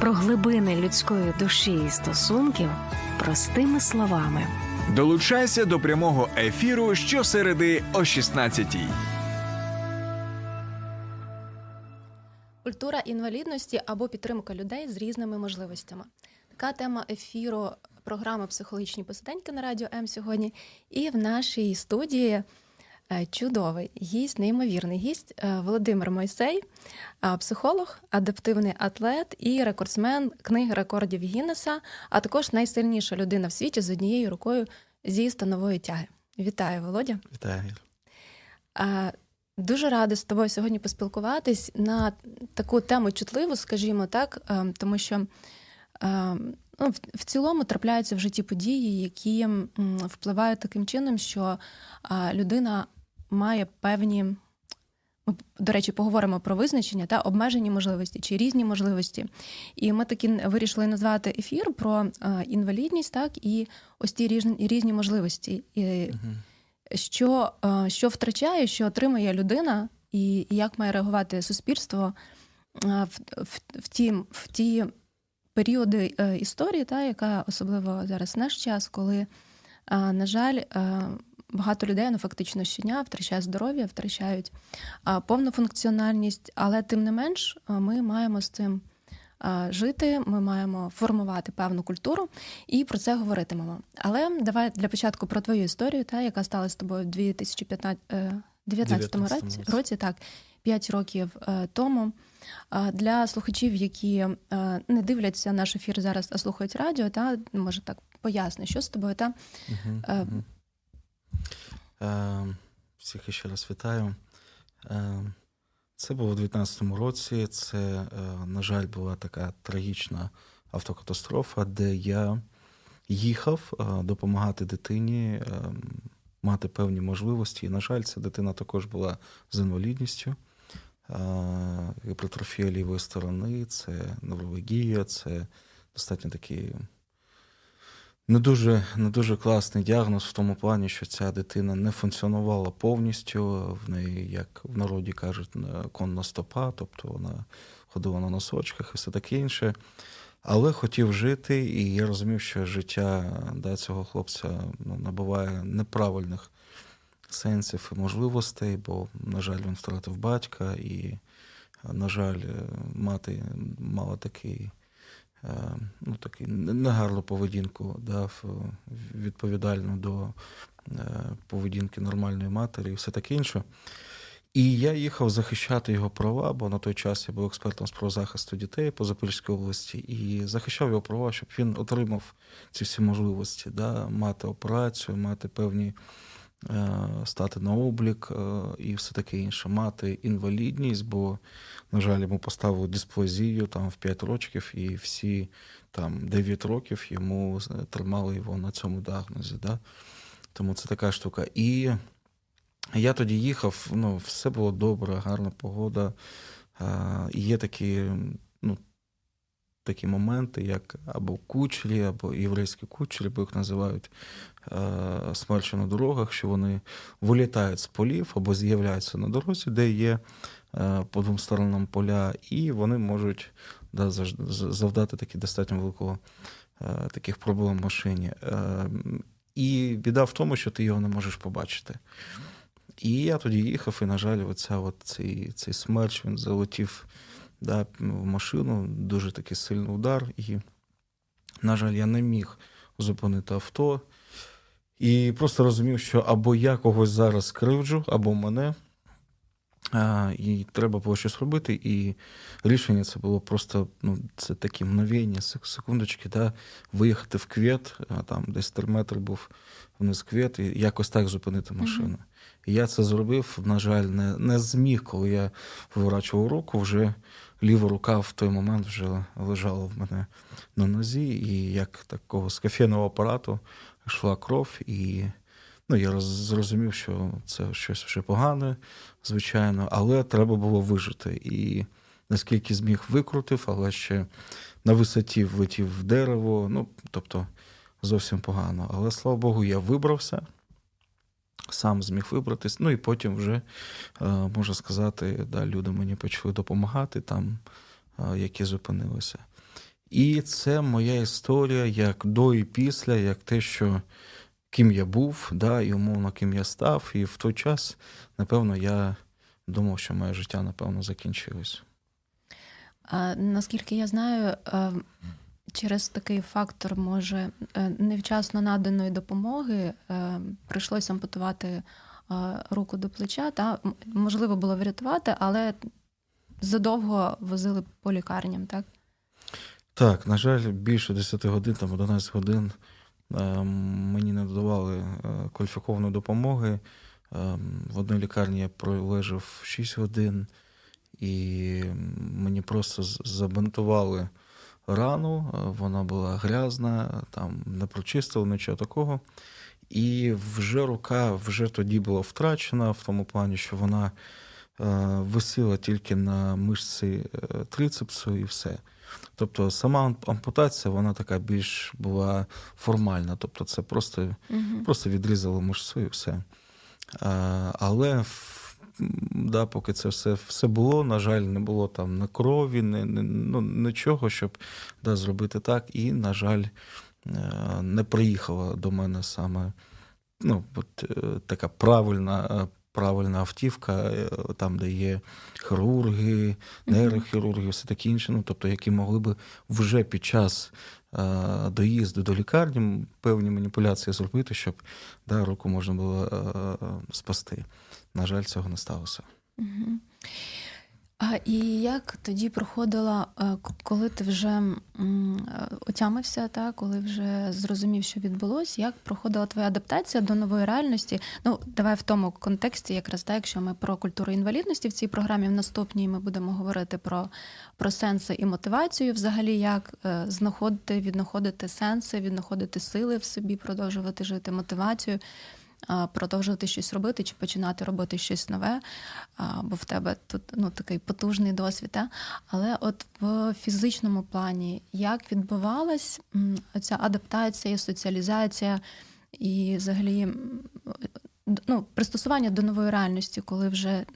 про глибини людської душі і стосунків простими словами. Долучайся до прямого ефіру щосереди о 16-й. Культура інвалідності або підтримка людей з різними можливостями. Така тема ефіру програми Психологічні посиденьки на радіо М сьогодні. І в нашій студії чудовий гість, неймовірний гість е, Володимир Мойсей, е, психолог, адаптивний атлет і рекордсмен книги рекордів Гіннеса, а також найсильніша людина в світі з однією рукою зі станової тяги. Вітаю, Володя. Вітаю. Дуже рада з тобою сьогодні поспілкуватись на таку тему чутливу, скажімо так, тому що ну, в цілому трапляються в житті події, які впливають таким чином, що людина має певні. Ми, до речі, поговоримо про визначення та обмежені можливості чи різні можливості. І ми таки вирішили назвати ефір про інвалідність, так і ось ті різні різні можливості, і, що що втрачає, що отримує людина, і як має реагувати суспільство в, в, в ті в ті періоди е, історії, та, яка особливо зараз наш час, коли, е, на жаль, е, багато людей ну, фактично щодня втрачають здоров'я, втрачають повну функціональність, але тим не менш ми маємо з цим. Жити, ми маємо формувати певну культуру і про це говоритимемо. Але давай для початку про твою історію, та яка сталася з тобою в 2019 році, році, так 5 років тому. Для слухачів, які е, не дивляться наш ефір зараз, а слухають радіо, та може так поясни, що з тобою та. Угу, угу. Всіх ще раз вітаю. Е, це було у 2019 році. Це, на жаль, була така трагічна автокатастрофа, де я їхав допомагати дитині мати певні можливості. І, на жаль, ця дитина також була з інвалідністю гіпертрофія лівої сторони, це неврологія, це достатньо такий не дуже не дуже класний діагноз в тому плані, що ця дитина не функціонувала повністю, в неї, як в народі кажуть, конна стопа, тобто вона ходила на носочках і все таке інше. Але хотів жити, і я розумів, що життя да, цього хлопця ну, набуває неправильних сенсів і можливостей, бо, на жаль, він втратив батька, і, на жаль, мати мала такий. Е, ну, такий негарну поведінку, да, відповідальну до е, поведінки нормальної матері і все таке інше. І я їхав захищати його права, бо на той час я був експертом з правозахисту дітей по Запорізькій області і захищав його права, щоб він отримав ці всі можливості, да, мати операцію, мати певні стати на облік е, і все таке інше, мати інвалідність, бо, на жаль, йому поставили дисплазію там в 5 років, і всі там 9 років йому тримали його на цьому діагнозі. Да? Тому це така штука. І я тоді їхав, ну, все було добре, гарна погода. Е, і є такі ну, такі моменти, як або кучері, або єврейські кучері, бо їх називають е, смерчі на дорогах, що вони вилітають з полів або з'являються на дорозі, де є е, по двом сторонам поля, і вони можуть да, завдати такі достатньо великого е, таких проблем в машині. І біда в тому, що ти його не можеш побачити. І я тоді їхав, і, на жаль, оця от цей цей смерч він залетів да, в машину, дуже такий сильний удар. І, на жаль, я не міг зупинити авто. І просто розумів, що або я когось зараз кривджу, або мене. А, І треба було щось робити. І рішення це було просто ну, це такі мгновення, секундочки, да, виїхати в квет, а там десь 3 метри був вниз квет, і якось так зупинити машину. І я це зробив, на жаль, не не зміг, коли я виворачував руку, вже ліва рука в той момент вже лежала в мене на нозі, і як такого з кофейного апарату йшла кров, і ну, я зрозумів, що це щось вже погане, звичайно, але треба було вижити. І наскільки зміг викрутив, але ще на висоті влетів в дерево. Ну, тобто зовсім погано. Але слава Богу, я вибрався сам зміг вибратись. Ну і потім вже, е, можна сказати, да, люди мені почали допомагати там, е, які зупинилися. І це моя історія як до і після, як те, що ким я був, да, і умовно, ким я став. І в той час, напевно, я думав, що моє життя, напевно, закінчилось. А, Наскільки я знаю, е, через такий фактор може е, невчасно наданої допомоги е, прийшлося ампутувати руку до плеча. Та можливо було врятувати, але задовго возили по лікарням, так? Так, на жаль, більше 10 годин, там 11 годин мені не додавали кваліфікованої допомоги. В одній лікарні я пролежав 6 годин, і мені просто забинтували рану, вона була грязна, там не прочистили нічого такого. І вже рука вже тоді була втрачена, в тому плані, що вона е, висила тільки на мишці е, трицепсу і все. Тобто сама ампутація, вона така більш була формальна. Тобто, це просто угу. просто відрізало мишцю і все. А, Але да, поки це все все було, на жаль, не було там на крові, не, не, ну, нічого, щоб да, зробити так. І, на жаль, е, не приїхала до мене саме ну, от, е, така правильна. Е, правильна автівка, там, де є хірурги, нейрохірурги, все таке інше. Ну, тобто, які могли би вже під час а, доїзду до лікарні певні маніпуляції зробити, щоб да, руку можна було а, спасти. На жаль, цього не сталося. Угу. А і як тоді проходила, е, коли ти вже е, отямився, та коли вже зрозумів, що відбулося, як проходила твоя адаптація до нової реальності? Ну, давай в тому контексті, якраз так, якщо ми про культуру інвалідності в цій програмі в наступній ми будемо говорити про про сенси і мотивацію, взагалі, як е, знаходити, віднаходити сенси, віднаходити сили в собі, продовжувати жити мотивацію продовжувати щось робити чи починати робити щось нове, бо в тебе тут ну, такий потужний досвід. Та? Але от в фізичному плані як відбувалась ця адаптація, соціалізація і взагалі ну, пристосування до нової реальності, коли вже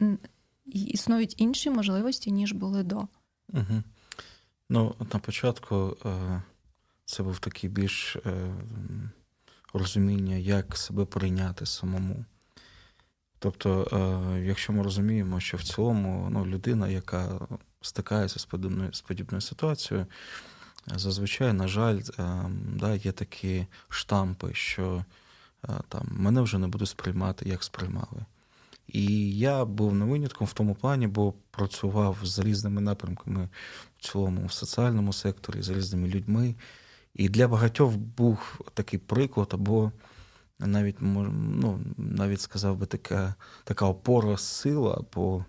існують інші можливості, ніж були до. Угу. Ну, на початку е, це був такий більш е, розуміння, як себе прийняти самому. Тобто, е, якщо ми розуміємо, що в цілому ну, людина, яка стикається з подібною, з подібною ситуацією, зазвичай, на жаль, е, да, є такі штампи, що е, там мене вже не будуть сприймати, як сприймали. І я був не винятком в тому плані, бо працював з різними напрямками в цілому в соціальному секторі, з різними людьми. І для багатьох був такий приклад, або навіть ну, навіть сказав би така така опора сила, бо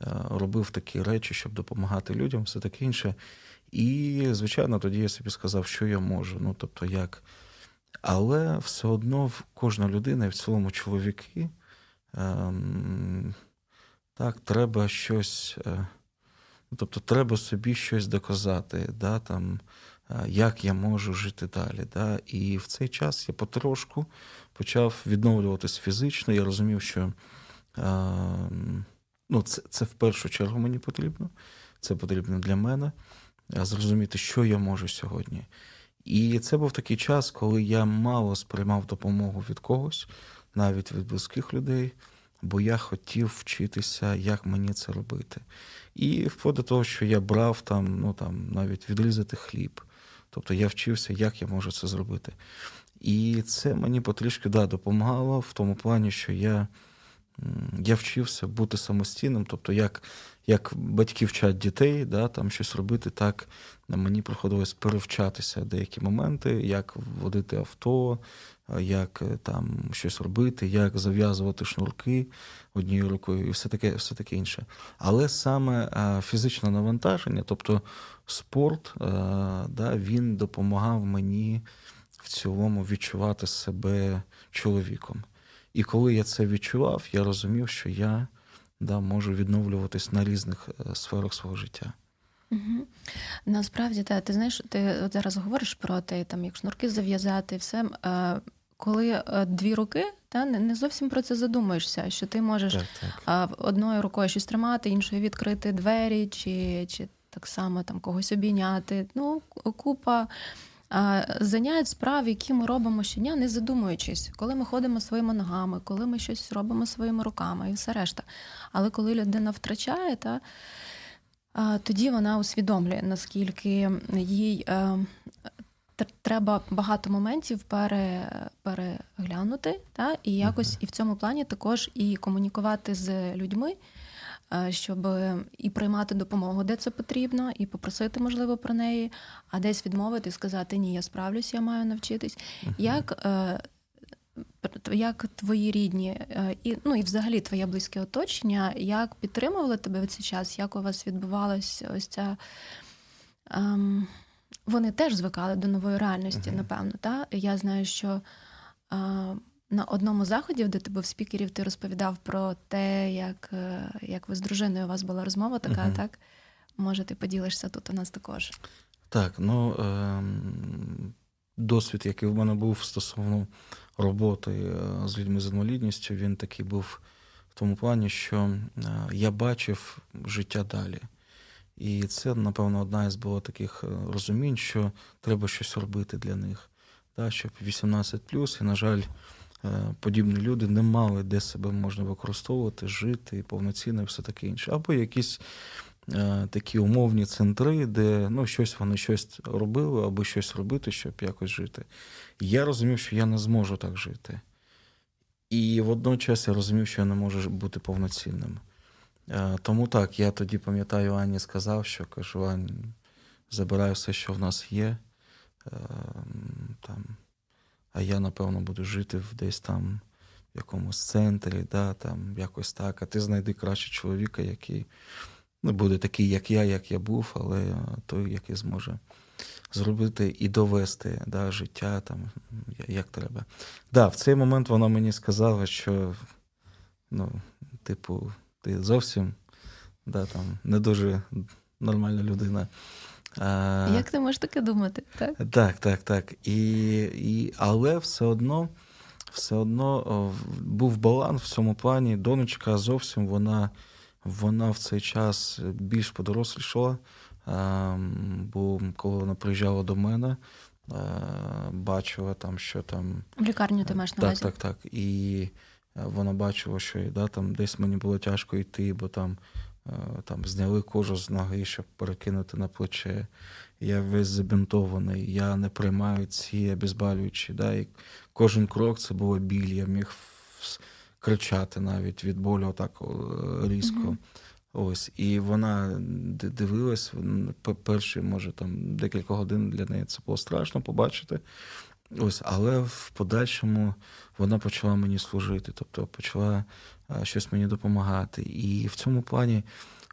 е, робив такі речі, щоб допомагати людям, все таке інше. І, звичайно, тоді я собі сказав, що я можу. Ну, тобто, як. Але все одно кожна людина, і в цілому чоловіки, ем, так, треба щось. Е, ну, тобто, треба собі щось доказати. да, там, як я можу жити далі. Да? І в цей час я потрошку почав відновлюватися фізично. Я розумів, що ну, це, це в першу чергу мені потрібно, це потрібно для мене. Зрозуміти, що я можу сьогодні. І це був такий час, коли я мало сприймав допомогу від когось, навіть від близьких людей, бо я хотів вчитися, як мені це робити. І вплоть до того, що я брав там, ну там навіть відрізати хліб, Тобто я вчився, як я можу це зробити. І це мені потрішки да, допомагало в тому плані, що я я вчився бути самостійним. Тобто, як як батьки вчать дітей, да, там щось робити, так мені приходилось перевчатися деякі моменти, як водити авто, як е, там щось робити, як зав'язувати шнурки однією рукою, і все таке все таке інше. Але саме фізичне навантаження, тобто спорт, да, він допомагав мені в цілому відчувати себе чоловіком. І коли я це відчував, я розумів, що я да, можу відновлюватись на різних е, сферах свого життя. Угу. Насправді, та, ти знаєш, ти от зараз говориш про те, там, як шнурки зав'язати, все. Е, коли е, дві руки, та не зовсім про це задумуєшся, що ти можеш так, так. одною рукою щось тримати, іншою відкрити двері, чи чи так само там когось обійняти. Ну, купа занять справ, які ми робимо щодня, не задумуючись, коли ми ходимо своїми ногами, коли ми щось робимо своїми руками і все решта. Але коли людина втрачає, та, тоді вона усвідомлює, наскільки їй е, треба багато моментів пере, переглянути, та, і якось і в цьому плані також і комунікувати з людьми. Е, щоб і приймати допомогу, де це потрібно, і попросити, можливо, про неї, а десь відмовити сказати Ні, я справлюсь, я маю навчитись. Uh-huh. Як е, як твої рідні, е, і ну і взагалі твоє близьке оточення, як підтримували тебе в цей час? Як у вас відбувалася ось ця? Ем, вони теж звикали до нової реальності, uh-huh. напевно. Та? Я знаю, що е, на одному заході, де ти був спікерів, ти розповідав про те, як е, як ви з дружиною у вас була розмова така, uh-huh. так? Може, ти поділишся тут у нас також? Так, ну е- досвід, який в мене був стосовно роботи е, з людьми з інвалідністю, він такий був в тому плані, що е, я бачив життя далі. І це, напевно, одна із було таких розумінь, що треба щось робити для них. Так, щоб 18 і, на жаль, подібні люди не мали де себе можна використовувати, жити повноцінно і все таке інше. Або якісь такі умовні центри, де ну, щось вони щось робили, або щось робити, щоб якось жити. Я розумів, що я не зможу так жити. І водночас я розумів, що я не можу бути повноцінним. Тому так, я тоді пам'ятаю, Ані сказав, що кажу, Ань, забирай все, що в нас є. Там, А я, напевно, буду жити десь там в якомусь центрі, да, там, якось так. А ти знайди краще чоловіка, який не буде такий, як я, як я був, але той, який зможе зробити і довести да, життя там, як треба. Да, В цей момент вона мені сказала, що ну, типу, ти зовсім да, там, не дуже нормальна людина. А, Як ти можеш таке думати? Так, так, так. так. І, і, Але все одно все одно був баланс в цьому плані. Донечка зовсім вона вона в цей час більш подорослішала. Ем, бо коли вона приїжджала до мене, е, бачила там, що там. В лікарню ти маєш на увазі? Так, так, так. І е, вона бачила, що да, там десь мені було тяжко йти, бо там е, там зняли кожу з ноги, щоб перекинути на плече. Я весь забінтований, я не приймаю ці обезболюючі. Да, і Кожен крок це було біль, я міг кричати навіть від болю так різко. Mm-hmm. Ось, і вона дивилась перші, може, там декілька годин для неї це було страшно побачити. Ось, але в подальшому вона почала мені служити, тобто почала щось мені допомагати. І в цьому плані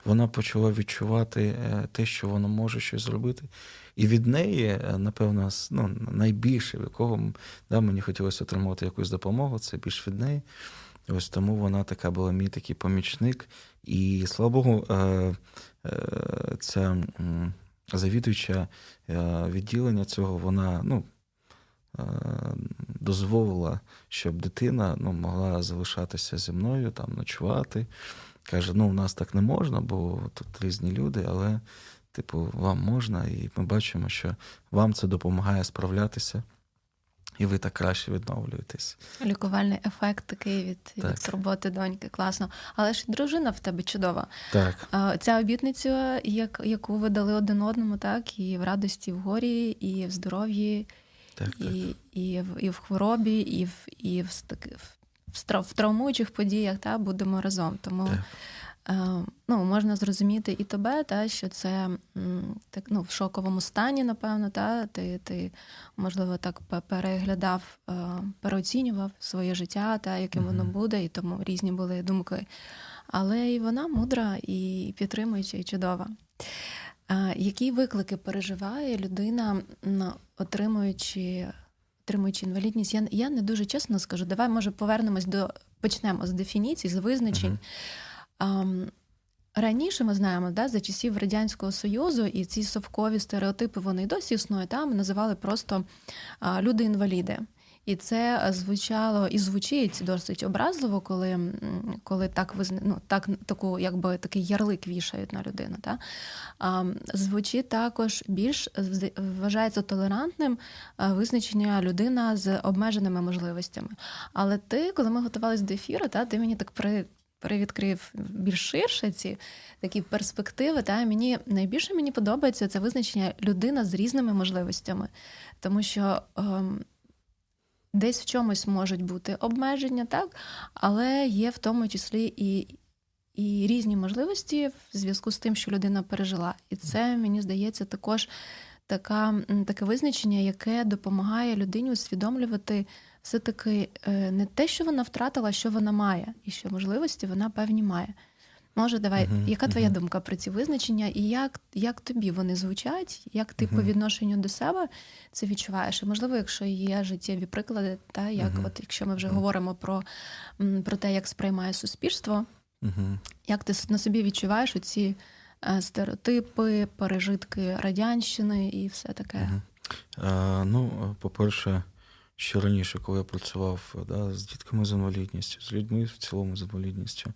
вона почала відчувати е, те, що вона може щось зробити. І від неї, е, напевно, ну, найбільше, в якого да, мені хотілося отримати якусь допомогу, це більш від неї. Ось тому вона така була мій такий помічник. І слава Богу, е, е, ця завідуюча е, відділення цього, вона ну, дозволила, щоб дитина ну, могла залишатися зі мною, там, ночувати. Каже: ну, у нас так не можна, бо тут різні люди, але, типу, вам можна, і ми бачимо, що вам це допомагає справлятися. І ви так краще відновлюєтесь. Лікувальний ефект такий від від роботи доньки, класно. Але ж дружина в тебе чудова. Так. Ця обітниця, яку ви дали один одному, так, і в радості, в горі, і в здоров'ї, так, і, так. І, в, і в хворобі, і в і в, в, в травмуючих подіях так, будемо разом. Тому так. Е, ну, можна зрозуміти і тебе, та, що це так, ну, в шоковому стані, напевно, та, ти, ти можливо, так переглядав, е, переоцінював своє життя, та, яким mm-hmm. воно буде, і тому різні були думки. Але і вона мудра, і підтримуюча, і чудова. Які виклики переживає людина, отримуючи отримуючи інвалідність? Я я не дуже чесно скажу. Давай, може, повернемось до почнемо з дефініцій, з визначень. Mm-hmm. Раніше ми знаємо, да, за часів Радянського Союзу і ці совкові стереотипи вони досі існують. Там називали просто люди-інваліди. І це звучало і звучить досить образливо, коли коли так визна... ну, так, таку, якби такий ярлик вішають на людину. Та? А, Звучить також більш вважається толерантним визначення людина з обмеженими можливостями. Але ти, коли ми готувалися до ефіру, та, ти мені так при перевідкрив більш ширше ці такі перспективи. Та мені найбільше мені подобається це визначення людина з різними можливостями, тому що. Ем, Десь в чомусь можуть бути обмеження, так, але є в тому числі і і різні можливості в зв'язку з тим, що людина пережила. І це, мені здається, також така, таке визначення, яке допомагає людині усвідомлювати все-таки е, не те, що вона втратила, що вона має, і що можливості вона певні має. Може, давай, uh-huh, яка твоя uh-huh. думка про ці визначення, і як як тобі вони звучать, як ти uh-huh. по відношенню до себе це відчуваєш? І можливо, якщо є життєві приклади, та як от якщо ми вже говоримо про про те, як сприймає суспільство, як ти на собі відчуваєш оці е, стереотипи, пережитки радянщини і все таке? А, Ну, по-перше, ще раніше, коли я працював да, з дітками з інвалідністю, з людьми в цілому з інвалідністю,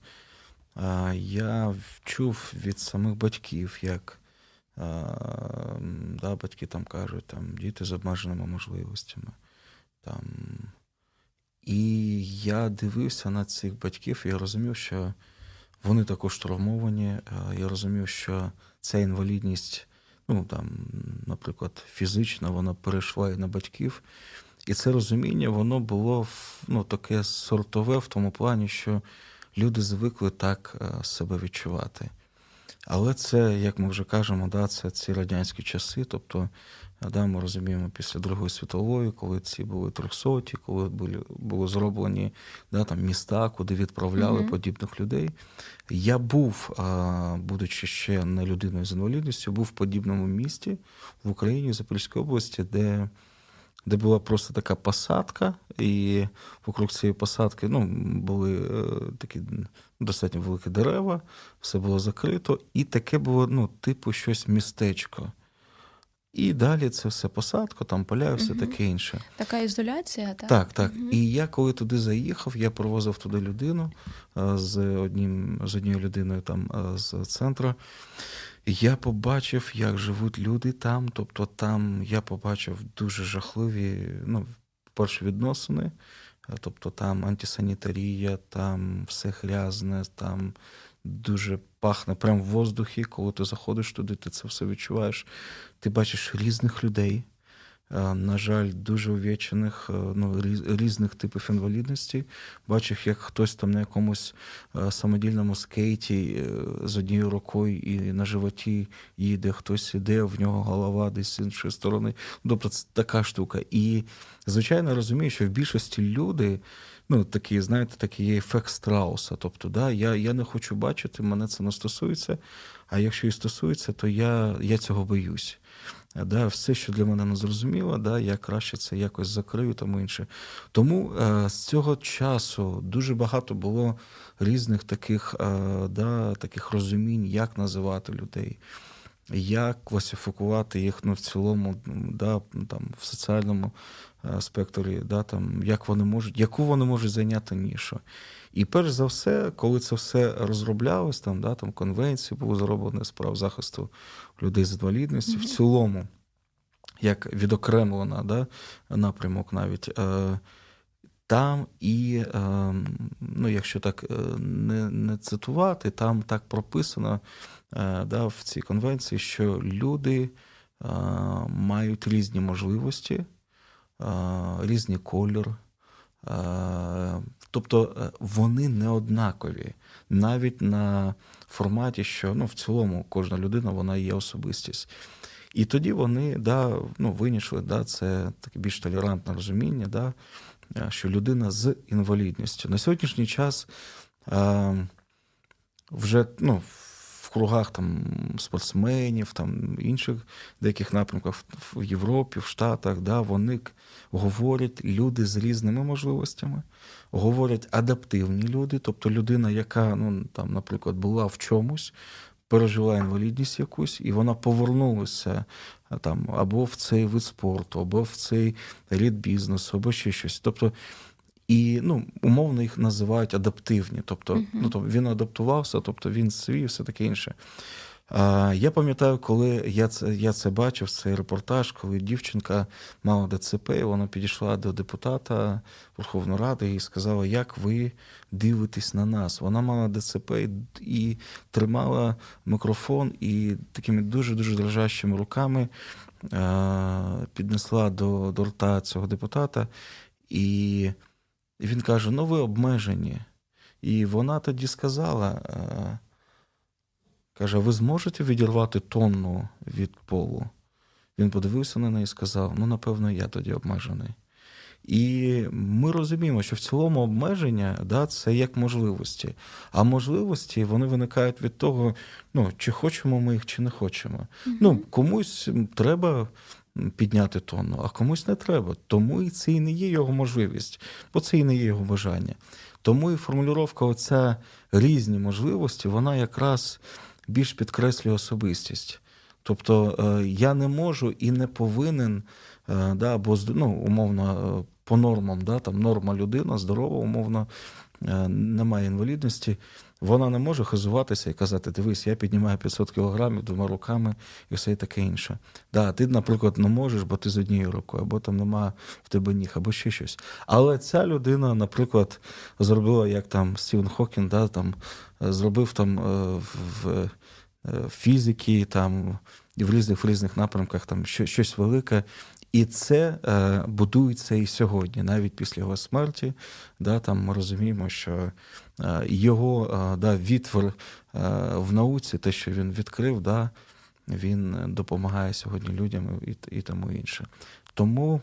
я чув від самих батьків, як да, батьки там кажуть, там, діти з обмеженими можливостями. Там. І я дивився на цих батьків, я розумів, що вони також травмовані. Я розумів, що ця інвалідність, ну там, наприклад, фізична, вона перейшла і на батьків. І це розуміння, воно було ну, таке сортове в тому плані, що люди звикли так е, себе відчувати. Але це, як ми вже кажемо, да, це ці радянські часи. Тобто, да, ми розуміємо, після Другої світової, коли ці були трьохсоті, коли були були зроблені да, там, міста, куди відправляли mm-hmm. подібних людей. Я був, будучи ще не людиною з інвалідністю, був в подібному місті в Україні, в Запорізькій області, де де була просто така посадка, і вокруг цієї посадки ну, були е, такі достатньо великі дерева, все було закрито, і таке було, ну, типу, щось містечко. І далі це все посадка, там поля, і все угу. таке інше. Така ізоляція, так? Так, так. Угу. І я коли туди заїхав, я провозив туди людину е, з одним, з однією людиною там е, з центру. Я побачив, як живуть люди там. Тобто, там я побачив дуже жахливі, ну, перші відносини. Тобто там антисанітарія, там все грязне, там дуже пахне прямо в воздухі. Коли ти заходиш туди, ти це все відчуваєш. Ти бачиш різних людей. Е, на жаль, дуже увічених, е, ну, різних типів інвалідності. Бачив, як хтось там на якомусь е, самодільному скейті з однією рукою і на животі їде, хтось іде, в нього голова десь з іншої сторони. Тобто це така штука. І, звичайно, розумію, що в більшості люди. Ну, такі, знаєте, такий ефект страуса. Тобто, да, я я не хочу бачити, мене це не стосується. А якщо і стосується, то я я цього боюсь да, все, що для мене не зрозуміло, да, я краще це якось закрию тому інше. Тому е, з цього часу дуже багато було різних таких е, да, таких розумінь, як називати людей. Як класифікувати їх ну, в цілому, да, там, в соціальному спектрі, да, там, як вони можуть, яку вони можуть зайняти нішу. І перш за все, коли це все розроблялось, там, да, там конвенції були зроблені з прав захисту людей з інвалідністю, mm-hmm. в цілому, як відокремлена да, напрямок навіть. Е, там і, е, ну, якщо так е, не не цитувати, там так прописано да, в цій конвенції, що люди мають різні можливості, різний кольор. Тобто вони не однакові навіть на форматі, що ну, в цілому кожна людина вона є особистість. І тоді вони да, ну, винайшли, да, це таке більш толерантне розуміння, да, що людина з інвалідністю. На сьогоднішній час е, вже ну, в кругах там, спортсменів, там, інших деяких напрямках в Європі, в Штатах, да, вони говорять люди з різними можливостями, говорять адаптивні люди, тобто людина, яка, ну, там, наприклад, була в чомусь, пережила інвалідність якусь, і вона повернулася там, або в цей вид спорту, або в цей рід бізнесу, або ще щось. Тобто, і ну, умовно їх називають адаптивні. Тобто, uh-huh. ну, тобто він адаптувався, тобто він свій, все таке інше. Я пам'ятаю, коли я це я це бачив, цей репортаж, коли дівчинка мала ДЦП, і вона підійшла до депутата Верховної Ради і сказала, як ви дивитесь на нас. Вона мала ДЦП і тримала мікрофон і такими дуже-дуже дрожащими руками піднесла до, до рта цього депутата, і він каже: Ну, ви обмежені. І вона тоді сказала. Каже, ви зможете відірвати тонну від полу? Він подивився на неї і сказав: ну, напевно, я тоді обмежений. І ми розуміємо, що в цілому обмеження да, це як можливості. А можливості вони виникають від того, ну, чи хочемо ми їх, чи не хочемо. mm Ну, Комусь треба підняти тонну, а комусь не треба. Тому і це і не є його можливість, бо це і не є його бажання. Тому і формулювання оця різні можливості, вона якраз більш підкреслює особистість. Тобто е, я не можу і не повинен, е, да, бо ну, умовно, е, по нормам, да, там норма людина, здорова, умовно, немає інвалідності, вона не може хизуватися і казати: Дивись, я піднімаю 500 кілограмів двома руками і все таке інше. Да, Ти, наприклад, не можеш, бо ти з однією рукою, або там немає в тебе ніг, або ще щось. Але ця людина, наприклад, зробила, як там Стівен Хокін, да, там, зробив там в Е, фізики, там в різних в різних напрямках там щось велике. І це е, будується і сьогодні, навіть після його смерті. Да, там Ми розуміємо, що е, його е, да, відтвор е, в науці, те, що він відкрив, да, він допомагає сьогодні людям і і тому інше. Тому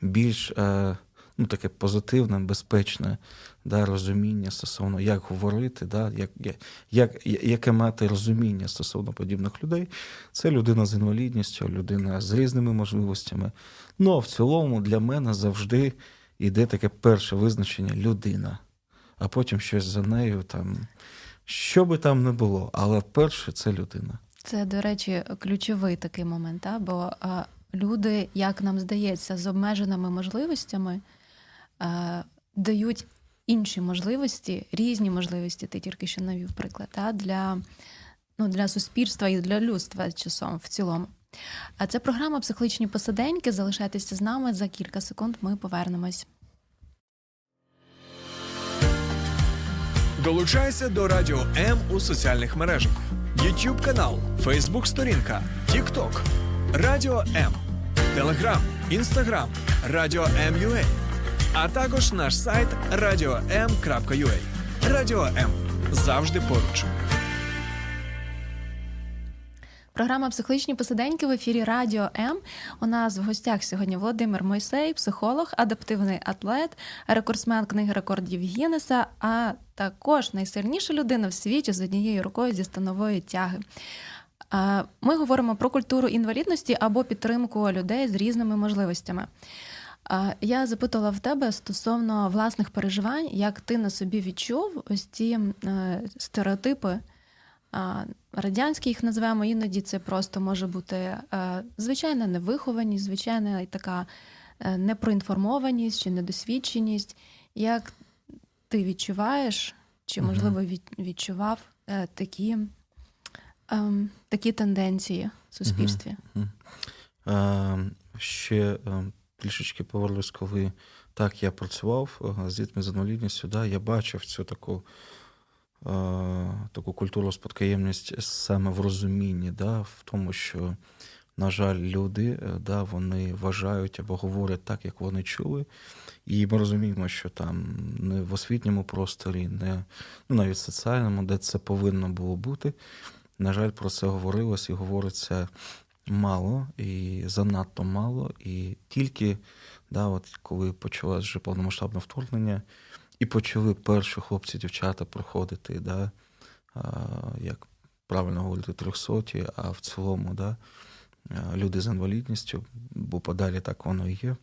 більш е, ну, таке позитивне, безпечне да, розуміння стосовно, як говорити, да, як, як, яке мати розуміння стосовно подібних людей. Це людина з інвалідністю, людина з різними можливостями. Ну а в цілому для мене завжди йде таке перше визначення людина, а потім щось за нею там. Що би там не було, але перше це людина. Це, до речі, ключовий такий момент, а? бо а, люди, як нам здається, з обмеженими можливостями дають інші можливості, різні можливості, ти тільки що навів приклад, та, для ну, для суспільства і для людства часом в цілому. А це програма Психологічні посаденьки. Залишайтеся з нами за кілька секунд. Ми повернемось. Долучайся до Радіо М у соціальних мережах: YouTube канал, Facebook сторінка, TikTok, Радіо М, Телеграм, Інстаграм, Радіо М.Ю.А а також наш сайт radio.m.ua. Радіо М завжди поруч. Програма Психологічні посиденьки в ефірі Радіо М. У нас в гостях сьогодні Володимир Мойсей, психолог, адаптивний атлет, рекордсмен книги рекордів Гіннеса, а також найсильніша людина в світі з однією рукою зі станової тяги. Ми говоримо про культуру інвалідності або підтримку людей з різними можливостями. Я запитала в тебе стосовно власних переживань, як ти на собі відчув ось ці е, стереотипи. Радянські їх називаємо, іноді це просто може бути е, звичайна невихованість, звичайна така е, непроінформованість чи недосвідченість. Як ти відчуваєш, чи, можливо, відчував такі ем, такі тенденції в суспільстві? Ще ем, трішечки повернусь, коли так я працював з дітьми з інвалідністю, да, я бачив цю таку таку культуру спадкоємність саме в розумінні, да, в тому, що, на жаль, люди е, да, вони вважають або говорять так, як вони чули. І ми розуміємо, що там не в освітньому просторі, не ну, навіть в соціальному, де це повинно було бути. На жаль, про це говорилось і говориться мало і занадто мало. І тільки да, от коли почалось вже повномасштабне вторгнення, і почали перші хлопці-дівчата проходити, да, як правильно говорити, трьохсоті, а в цілому да, люди з інвалідністю, бо подалі так воно і є.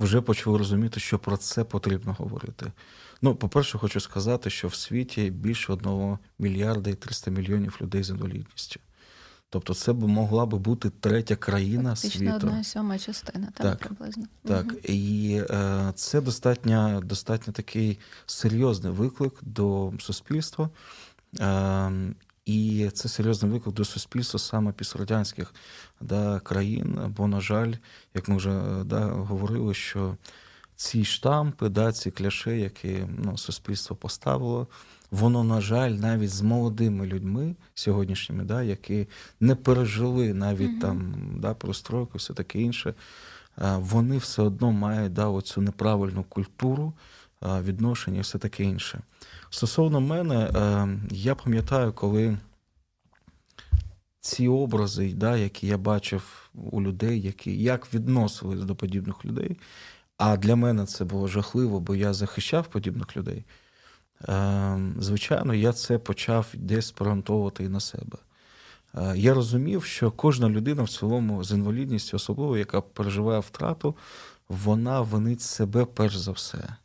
Вже почали розуміти, що про це потрібно говорити. Ну, по-перше, хочу сказати, що в світі більше одного мільярда і 300 мільйонів людей з інвалідністю. Тобто, це б могла би бути третя країна Фактично світу. одна сьома частина, так, Так. приблизно. Так, Мгм. і е, це достатньо, достатньо такий серйозний виклик до суспільства. Е, і це серйозний виклик до суспільства саме післярадянських да, країн. Бо, на жаль, як ми вже да, говорили, що ці штампи, да, ці кляши, які ну, суспільство поставило, воно, на жаль, навіть з молодими людьми сьогоднішніми, да, які не пережили навіть Мгм. там да, простройку, все таке інше, е, вони все одно мають да, оцю неправильну культуру е, відношення і все таке інше. Стосовно мене, е, я пам'ятаю, коли ці образи, да, які я бачив у людей, які як відносились до подібних людей. А для мене це було жахливо, бо я захищав подібних людей. Е, Звичайно, я це почав десь проґрунтовувати і на себе. Е, Я розумів, що кожна людина в цілому з інвалідністю, особливо, яка переживає втрату, вона винить себе перш за все.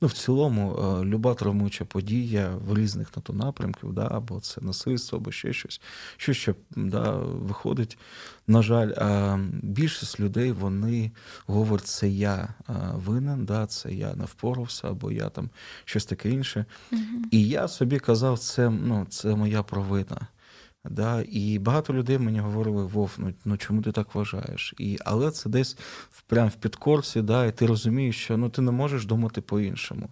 Ну, в цілому, е, люба травмуюча подія в різних на то напрямків, да, або це насильство, або ще щось, що ще да, виходить. На жаль, а більшість людей вони говорять, це я е, винен, да, це я не впорався, або я там щось таке інше. Мгм. І я собі казав, це, ну, це моя провина. Да? І багато людей мені говорили, Вов, ну, ну чому ти так вважаєш? І, але це десь в, прям в підкорці, да, і ти розумієш, що ну, ти не можеш думати по-іншому.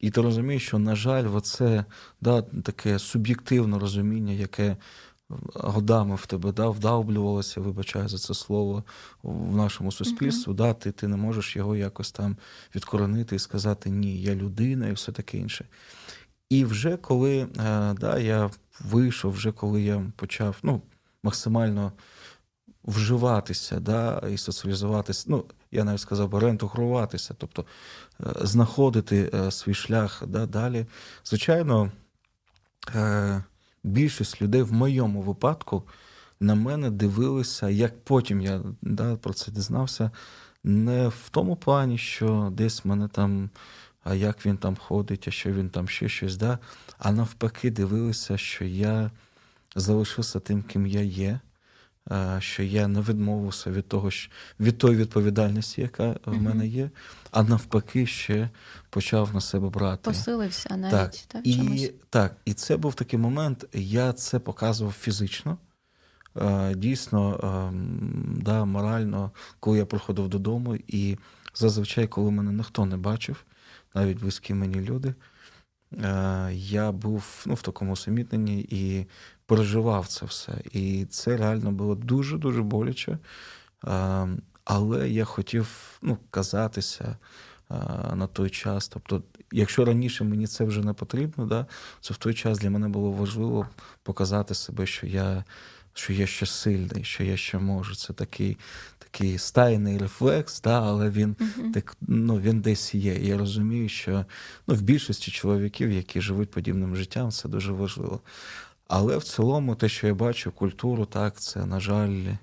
І ти розумієш, що, на жаль, оце да, таке суб'єктивне розуміння, яке годами в тебе да, вдавлювалося, вибачаю за це слово, в нашому суспільстві, да, ти, ти не можеш його якось там відкоронити і сказати ні, я людина і все таке інше. І вже коли е, да, я вийшов, вже коли я почав ну, максимально вживатися да, і соціалізуватися, ну, я навіть сказав би реінтегруватися, тобто е, знаходити е, свій шлях да, далі. Звичайно, більшість людей в моєму випадку на мене дивилися, як потім я да, про це дізнався, не в тому плані, що десь мене там а як він там ходить, а що він там ще щось, да? а навпаки, дивилися, що я залишився тим, ким я є, що я не відмовився від того, що, від тої відповідальності, яка в мене є, а навпаки, ще почав на себе брати. Посилився навіть Так, так, і, чомусь. так, і це був такий момент, я це показував фізично. Дійсно, ем, да, морально, коли я приходив додому, і зазвичай, коли мене ніхто не бачив, навіть близькі мені люди, е, я був ну, в такому усамітненні і переживав це все. І це реально було дуже-дуже боляче. Е, Але я хотів ну, казатися е, на той час. Тобто, якщо раніше мені це вже не потрібно, да, то в той час для мене було важливо показати себе, що я, що я ще сильний, що я ще можу. Це такий, такий стайний рефлекс, да, але він, Мгм. так, ну, він десь є. І я розумію, що ну, в більшості чоловіків, які живуть подібним життям, це дуже важливо. Але в цілому, те, що я бачу, культуру, так, це, на жаль, е,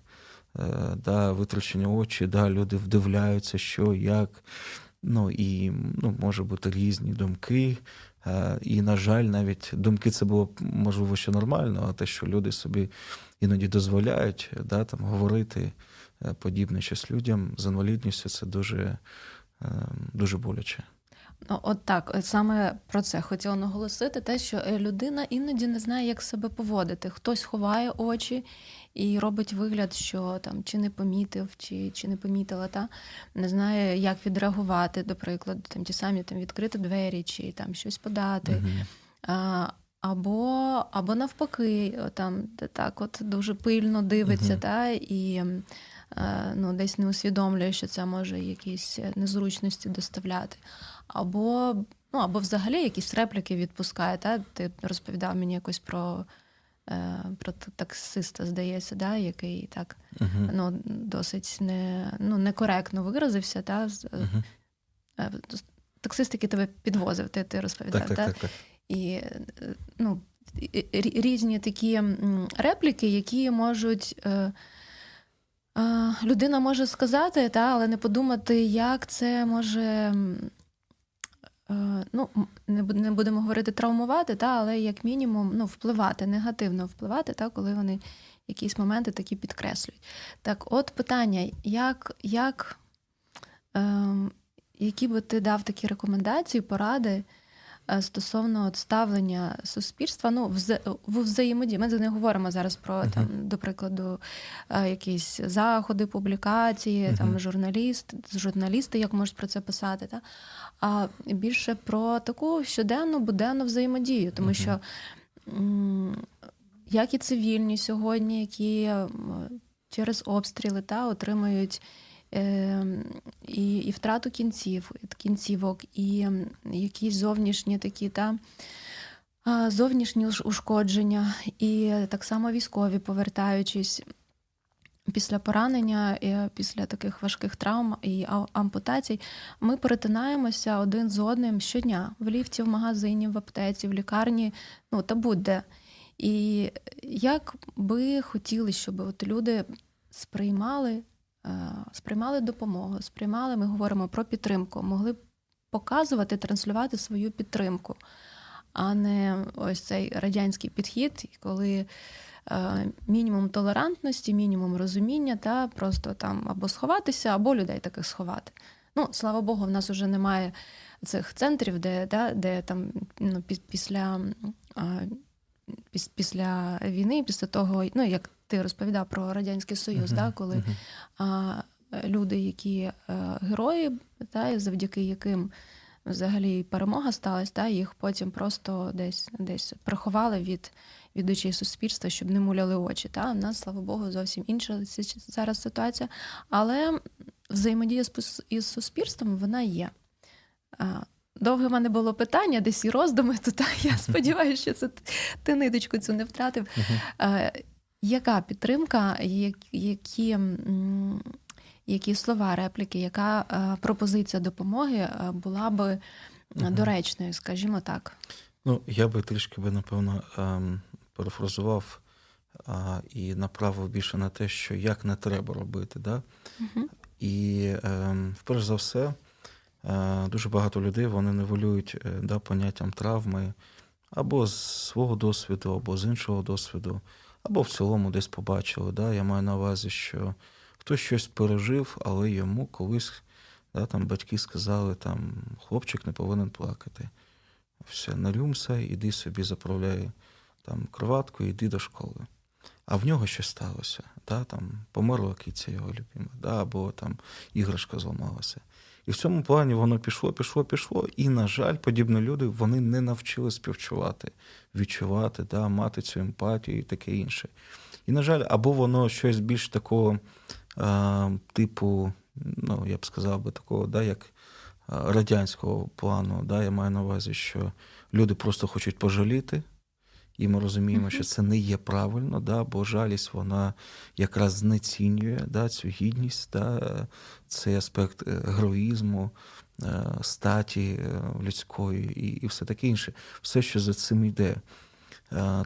да, витрачені очі, да, люди вдивляються, що, як. Ну і ну, може бути різні думки. Е, І, на жаль, навіть думки це було можливо ще нормально, а те, що люди собі іноді дозволяють да, там, говорити подібне щось людям з інвалідністю, це дуже, е, дуже боляче. Ну, от так, саме про це хотіла наголосити, те, що е, людина іноді не знає, як себе поводити. Хтось ховає очі і робить вигляд, що там чи не помітив, чи, чи не помітила, та не знає, як відреагувати, до прикладу, там ті самі там відкрити двері, чи там щось подати. Мгм. А, або, або навпаки, там так от дуже пильно дивиться, Мгм. та, і е, ну, десь не усвідомлює, що це може якісь незручності доставляти. Або, ну, або взагалі якісь репліки відпускає. Та? Ти розповідав мені якось про, е, про таксиста, здається, да? який так Мгм. ну, досить не, ну, некоректно виразився. Та? е, Таксист, який тебе підвозив, ти, ти розповідав. Так, так, та? так, так. І е, ну, різні такі репліки, які можуть. Людина може сказати, та, але не подумати, як це може. е, Ну, не будемо говорити травмувати, та, але як мінімум ну, впливати, негативно впливати, та, коли вони якісь моменти такі підкреслюють. Так, от питання, як, як, е, які би ти дав такі рекомендації, поради стосовно от ставлення суспільства ну, в взаємодії. Ми не говоримо зараз про, uh-huh. там, до прикладу, е, якісь заходи, публікації, uh-huh. там, журналіст, журналісти, як можуть про це писати. Та? А більше про таку щоденну, буденну взаємодію, тому uh-huh. що як і цивільні сьогодні, які через обстріли та, отримують е, і і втрату кінців, кінцівок, і якісь зовнішні такі та. Зовнішні ушкодження, і так само військові, повертаючись після поранення, після таких важких травм і ампутацій, ми перетинаємося один з одним щодня в ліфті, в магазині, в аптеці, в лікарні, ну та будь-де. І як би хотіли, щоб от люди сприймали, е, сприймали допомогу, сприймали, ми говоримо про підтримку, могли показувати, транслювати свою підтримку, а не ось цей радянський підхід, коли е, мінімум толерантності, мінімум розуміння, та просто там або сховатися, або людей таких сховати. Ну, слава Богу, в нас вже немає цих центрів, де да, де там ну, після після війни, після того, ну як ти розповідав про Радянський Союз, uh-huh. да, коли uh-huh. а, люди, які а, е, герої, та, завдяки яким взагалі перемога сталася, та, їх потім просто десь десь приховали від від очей суспільства, щоб не муляли очі. Та. У нас, слава Богу, зовсім інша зараз ситуація. Але взаємодія із суспільством вона є. Довге в мене було питання, десь і роздуми, то так, я сподіваюся, що це ти ниточку цю не втратив. Uh-huh. Яка підтримка, які які слова, репліки, яка пропозиція допомоги була би uh-huh. доречною, скажімо так? Ну, я би трішки би, напевно, ем, перефразував і направив більше на те, що як не треба робити. Да? Uh-huh. І, ем, вперше за все, Е, дуже багато людей вони неволюють е, да, поняттям травми або з свого досвіду, або з іншого досвіду, або в цілому десь побачили. Да. Я маю на увазі, що хтось щось пережив, але йому колись да, там батьки сказали, там хлопчик не повинен плакати. Все, нарюмся, іди собі заправляй там кроватку, іди до школи. А в нього щось сталося. Да, там Померла киця його любима, да, або там іграшка зламалася. І в цьому плані воно пішло, пішло, пішло. І, на жаль, подібні люди вони не навчили співчувати, відчувати, да, мати цю емпатію і таке інше. І, на жаль, або воно щось більш такого а, типу, ну, я б сказав би, такого, да, як радянського плану. Да, Я маю на увазі, що люди просто хочуть пожаліти. І ми розуміємо, що це не є правильно, да, бо жалість вона якраз знецінює да, цю гідність, да, цей аспект е, героїзму, е, статі е, людської і і все таке інше, все, що за цим йде.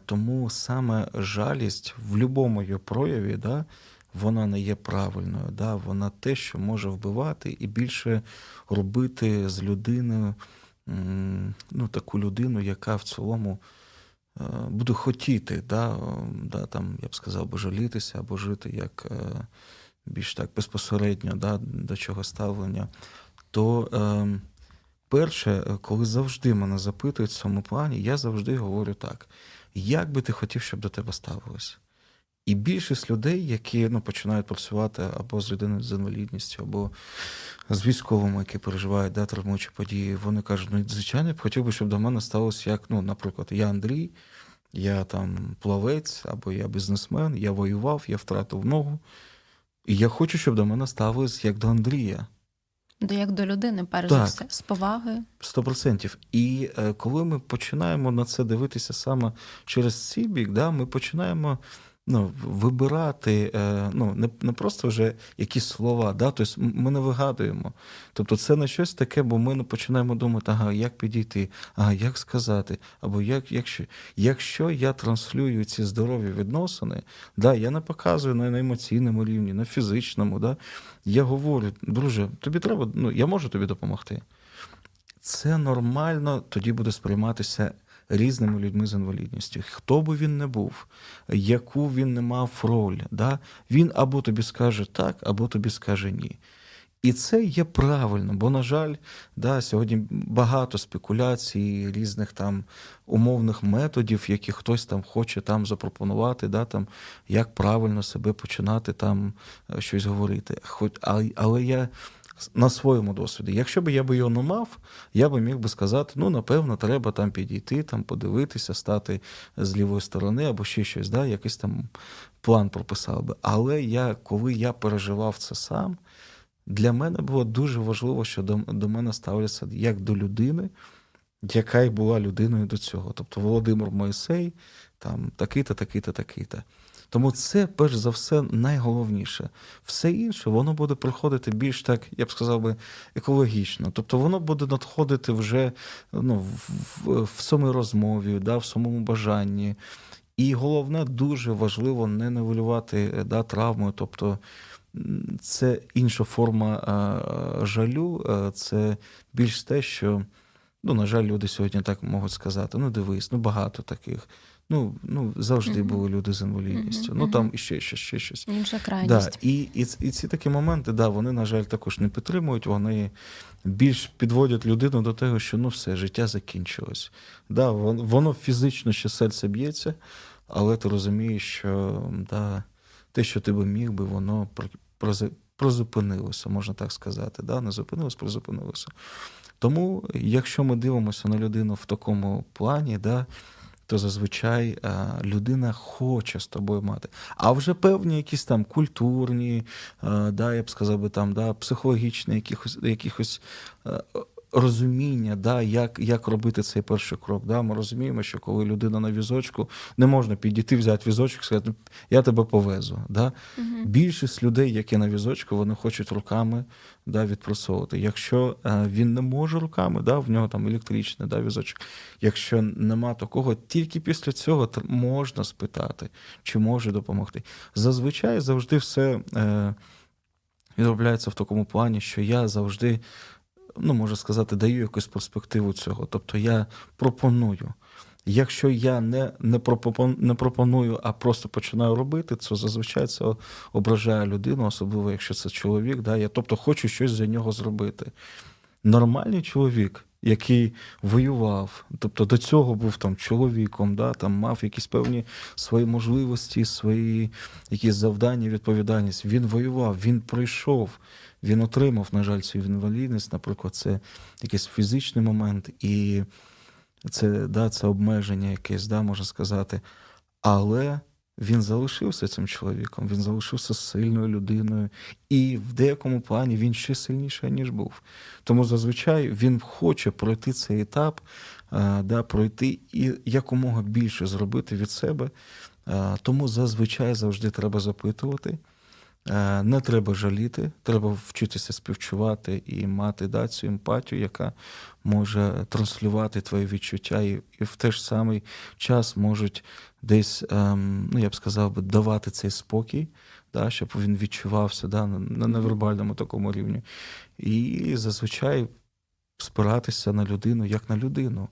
Тому саме жалість в будь-якому її прояві, да, вона не є правильною. Да, Вона те, що може вбивати, і більше робити з людиною ну, таку людину, яка в цілому. Е, буду хотіти, да, да, там, я б сказав, би жалітися або жити як е, більш так безпосередньо да, до чого ставлення, то е, перше, коли завжди мене запитують в цьому плані, я завжди говорю так: як би ти хотів, щоб до тебе ставилось? І більшість людей, які ну, починають працювати або з людиною з інвалідністю, або з військовими, які переживають да, травмуючі події, вони кажуть, ну, звичайно, я б хотів би, щоб до мене сталося як, ну, наприклад, я Андрій, я там плавець, або я бізнесмен, я воював, я втратив ногу. І я хочу, щоб до мене ставилось як до Андрія. До як до людини, перш за все, з повагою. Сто процентів. І е, коли ми починаємо на це дивитися саме через цей бік, да, ми починаємо ну, вибирати е, ну, не не просто вже якісь слова, да? тобто ми не вигадуємо. Тобто це не щось таке, бо ми починаємо думати, ага, як підійти, ага, як сказати, або як, якщо якщо я транслюю ці здорові відносини, да, я не показую на емоційному рівні, на фізичному, да, я говорю, друже, тобі треба, ну, я можу тобі допомогти. Це нормально тоді буде сприйматися різними людьми з інвалідністю. Хто би він не був, яку він не мав роль, да? він або тобі скаже так, або тобі скаже ні. І це є правильно, бо, на жаль, да, сьогодні багато спекуляцій, різних там умовних методів, які хтось там хоче там запропонувати, да, там, як правильно себе починати там е, щось говорити. Хоч, Але я на своєму досвіді, якщо б я би його не мав, я би міг би сказати, ну, напевно, треба там підійти, там подивитися, стати з лівої сторони або ще щось, да, якийсь там план прописав би. Але я, коли я переживав це сам. Для мене було дуже важливо, що до, до мене ставляться як до людини, яка й була людиною до цього. Тобто Володимир Моїсей, там такий-то, такий-то, такий-то. Тому це, перш за все, найголовніше. Все інше, воно буде приходити більш так, я б сказав би, екологічно. Тобто воно буде надходити вже ну, в, в, в самій розмові, да, в самому бажанні. І головне, дуже важливо не невелювати да, травмою. тобто це інша форма жалю, це більш те, що, ну, на жаль, люди сьогодні так можуть сказати: ну, дивись, ну багато таких. Ну, ну завжди були люди з інвалідністю. Ну там іще щось, ще щось. Інша крайність. Да, І і, і ці такі моменти, да, вони, на жаль, також не підтримують, вони більш підводять людину до того, що ну все, життя закінчилось. Да, Воно фізично ще серце б'ється, але ти розумієш, що да, те, що ти би міг би, воно прозупинилося, можна так сказати. Да? Не зупинилося, призупинилося. Тому, якщо ми дивимося на людину в такому плані, да, то зазвичай людина хоче з тобою мати. А вже певні якісь там культурні, да, я б сказав би там, да, психологічні якихось якихось розуміння, да, як як робити цей перший крок. Да. Ми розуміємо, що коли людина на візочку, не можна підійти, взяти візочок і сказати, я тебе повезу. Да. Угу. Більшість людей, які на візочку, вони хочуть руками да, відпрацьовувати. Якщо е, він не може руками, да, в нього там електричний да, візочок. Якщо нема такого, тільки після цього можна спитати, чи може допомогти. Зазвичай завжди все. Е, Відробляється в такому плані, що я завжди ну, можу сказати, даю якусь перспективу цього. Тобто я пропоную. Якщо я не не, не пропоную, а просто починаю робити, то зазвичай це ображає людину, особливо якщо це чоловік. Да? Я тобто хочу щось за нього зробити. Нормальний чоловік, який воював, тобто до цього був там чоловіком, да? там мав якісь певні свої можливості, свої якісь завдання, відповідальність. Він воював, він пройшов. Він отримав, на жаль, цю інвалідність, наприклад, це якийсь фізичний момент, і це да, це обмеження якесь, да, можна сказати. Але він залишився цим чоловіком, він залишився сильною людиною, і в деякому плані він ще сильніший, ніж був. Тому зазвичай він хоче пройти цей етап, да, пройти і якомога більше зробити від себе. Тому зазвичай завжди треба запитувати. Е, не треба жаліти, треба вчитися співчувати і мати да, цю емпатію, яка може транслювати твої відчуття, і і в той ж самий час можуть десь, ем, ну я б сказав, би, давати цей спокій, да, щоб він відчувався да, на невербальному такому рівні. І зазвичай спиратися на людину як на людину,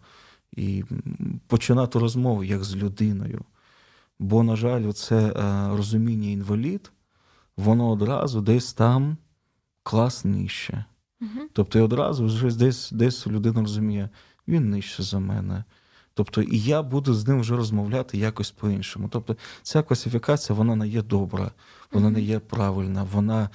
і починати розмову як з людиною. Бо, на жаль, це е, розуміння інвалід воно одразу десь там клас нижче. Угу. Тобто, і одразу вже десь десь людина розуміє, він нижче за мене. Тобто, і я буду з ним вже розмовляти якось по-іншому. Тобто, ця класифікація вона не є добра, вона не є правильна, вона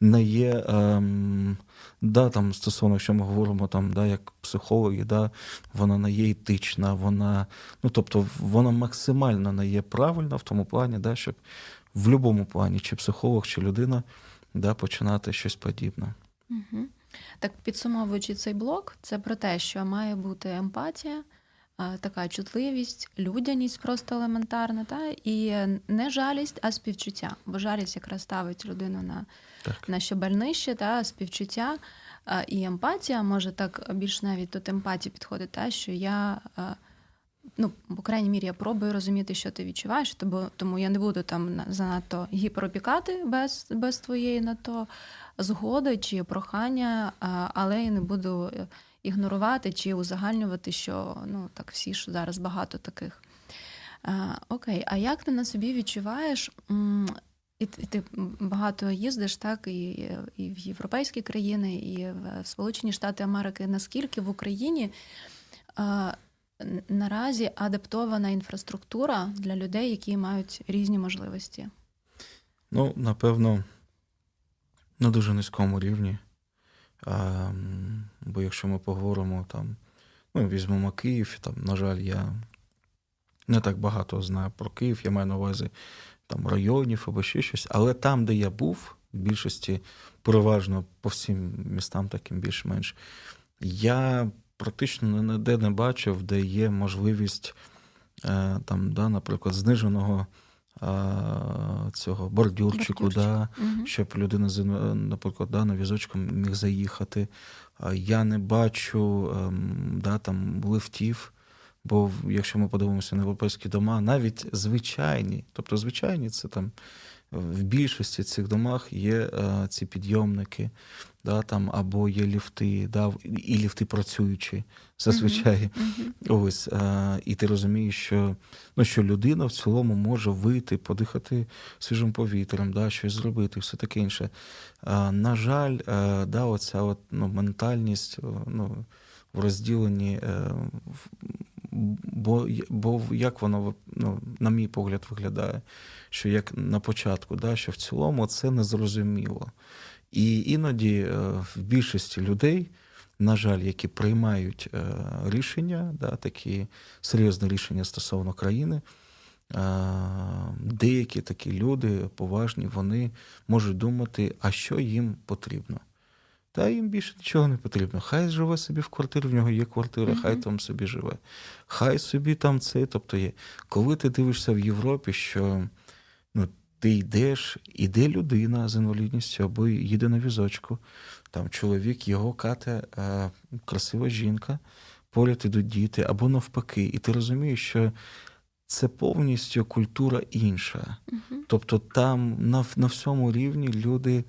не є. Ем, да, там, Стосовно, що ми говоримо там, да, як психологи, да, вона не є етична, вона ну, тобто, вона максимально не є правильна в тому плані, да, щоб в будь-якому плані, чи психолог, чи людина, да, починати щось подібне. Угу. Так, підсумовуючи цей блок, це про те, що має бути емпатія, така чутливість, людяність просто елементарна, та і не жалість, а співчуття. Бо жалість якраз ставить людину на на щебель нижче, та співчуття і емпатія може так більш навіть тут емпатії підходить, та що я ну, по крайній мірі, я пробую розуміти, що ти відчуваєш, тому, я не буду там занадто гіперопікати без без твоєї на то згоди чи прохання, але я не буду ігнорувати чи узагальнювати, що ну так всі ж зараз багато таких. Окей, а як ти на собі відчуваєш? І ти багато їздиш, так, і і в європейські країни, і в Сполучені Штати Америки. Наскільки в Україні наразі адаптована інфраструктура для людей, які мають різні можливості? Ну, напевно, на дуже низькому рівні. А, Бо якщо ми поговоримо там, ну, візьмемо Київ, там, на жаль, я не так багато знаю про Київ, я маю на увазі там районів або ще щось. Але там, де я був, в більшості переважно по всім містам, таким більш-менш, я практично ніде не бачив, де є можливість е, там, да, наприклад, зниженого цього бордюрчику, да, угу. щоб людина, наприклад, да, на візочком міг заїхати. Я не бачу ем, да, там, лифтів. Бо якщо ми подивимося на європейські дома, навіть звичайні, тобто звичайні, це там в більшості цих домах є а, ці підйомники, да, там, або є ліфти, да, і ліфти працюючі зазвичай. Uh-huh. Ось, а, І ти розумієш, що ну, що людина в цілому може вийти, подихати свіжим повітрям, да, щось зробити, все таке інше. А, На жаль, а, да, оця от, ну, ментальність ну, в розділенні. Е, бо бо як воно ну, на мій погляд виглядає, що як на початку, да, що в цілому це незрозуміло. І іноді е, в більшості людей, на жаль, які приймають е, рішення, да, такі серйозні рішення стосовно країни, е, деякі такі люди поважні, вони можуть думати, а що їм потрібно. Та їм більше нічого не потрібно. Хай живе собі в квартирі, в нього є квартира, uh-huh. хай там собі живе. Хай собі там це. Тобто є. Коли ти дивишся в Європі, що ти йдеш, іде людина з інвалідністю або їде на візочку, там чоловік, його кате а, красива жінка, поряд ідуть діти, або навпаки, і ти розумієш, що. Це повністю культура інша. Uh-huh. Тобто там на на всьому рівні люди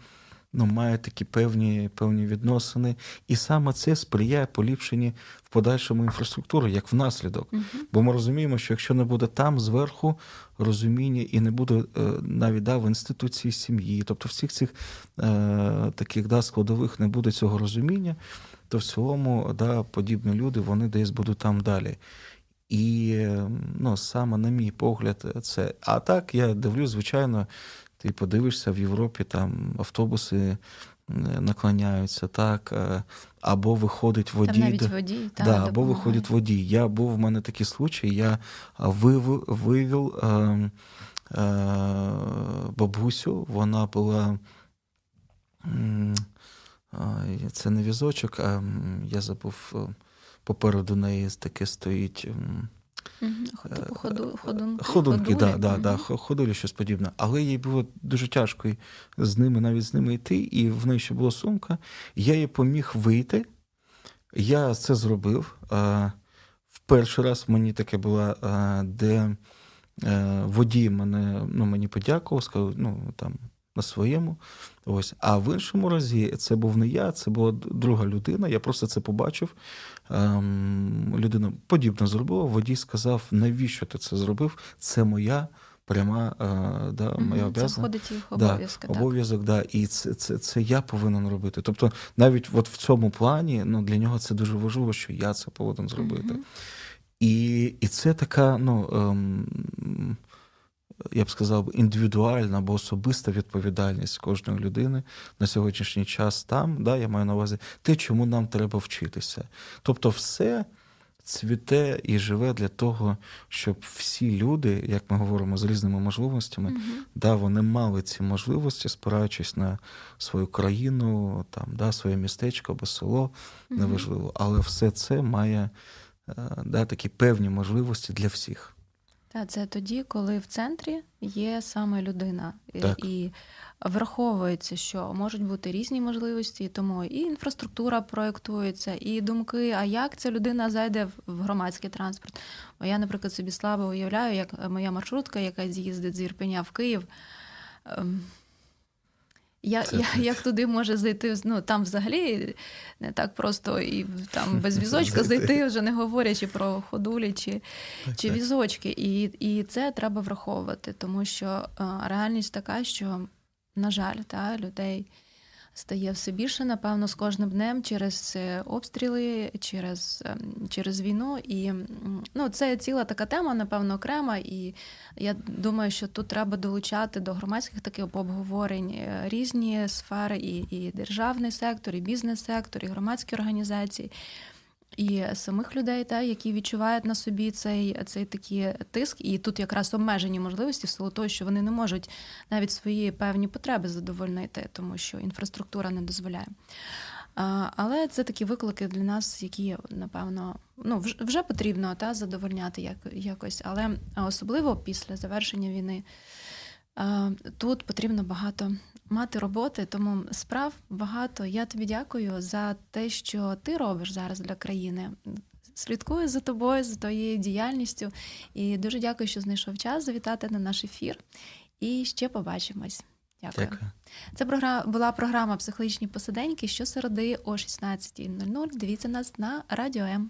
ну, має такі певні певні відносини, і саме це сприяє поліпшенні в подальшому інфраструктури, як внаслідок. uh Бо ми розуміємо, що якщо не буде там зверху розуміння і не буде е, навіть да, в інституції сім'ї, тобто всіх цих е, таких да, складових не буде цього розуміння, то в цілому да, подібні люди вони десь будуть там далі. І ну, саме, на мій погляд, це. А так я дивлюсь, звичайно, ти подивишся в Європі, там автобуси наклоняються, так, е, або виходить водій. Там навіть водій, та, да, Або виходить водій. Я був в мене такий случай, я вивів, вивів е, е, бабусю, вона була. Це не візочок, а я забув попереду неї таке стоїть. Типу ходу, ходунки, ходунки, да, да, да, ходулі, щось подібне. Але їй було дуже тяжко з ними, навіть з ними йти, і в неї ще була сумка. Я їй поміг вийти. Я це зробив. В перший раз мені таке було, де е, водій мене ну, мені подякував, сказав, ну там на своєму. Ось. А в іншому разі це був не я, це була друга людина. Я просто це побачив. Ем, людина подібно зробила. Водій сказав, навіщо ти це зробив? Це моя. Пряма е, да, моя mm обов'язка. Це входить їх обов'язки. Да, обов'язок, да, і це це, це я повинен робити. Тобто, навіть от в цьому плані ну, для нього це дуже важливо, що я це повинен зробити. mm І і це така, ну. Ем, я б сказав, індивідуальна або особиста відповідальність кожної людини на сьогоднішній час там, да, я маю на увазі те, чому нам треба вчитися. Тобто, все цвіте і живе для того, щоб всі люди, як ми говоримо, з різними можливостями, mm да, вони мали ці можливості, спираючись на свою країну, там, да, своє містечко або село, mm неважливо. Але все це має е, да, такі певні можливості для всіх. Це тоді, коли в центрі є саме людина, так. і враховується, що можуть бути різні можливості, тому і інфраструктура проєктується, і думки, а як ця людина зайде в громадський транспорт. Бо я, наприклад, собі слабо уявляю, як моя маршрутка, яка з'їздить з Ірпеня в Київ. Я, Це я, як туди може зайти? Ну там взагалі не так просто і там без візочка Зайти. зайти, вже не говорячи про ходулі чи, Так, чи так. візочки. І, і це треба враховувати, тому що е, реальність така, що, на жаль, та, людей стає все більше, напевно, з кожним днем через е, обстріли, через, ем, через війну. І ну, це ціла така тема, напевно, окрема. І я думаю, що тут треба долучати до громадських таких обговорень е, різні сфери, і, і державний сектор, і бізнес-сектор, і громадські організації. І самих людей, та, які відчувають на собі цей, цей такий тиск, і тут якраз обмежені можливості в силу того, що вони не можуть навіть свої певні потреби задовольнити, тому що інфраструктура не дозволяє. Але це такі виклики для нас, які напевно ну вже потрібно та задовольняти як, якось, але особливо після завершення війни. Тут потрібно багато мати роботи, тому справ багато. Я тобі дякую за те, що ти робиш зараз для країни. Слідкую за тобою, за твоєю діяльністю. І дуже дякую, що знайшов час завітати на наш ефір. І ще побачимось. Дякую. Дякую. Це програ- була програма Психологічні посиденьки щосереди о 16.00. Дивіться нас на Радіо М.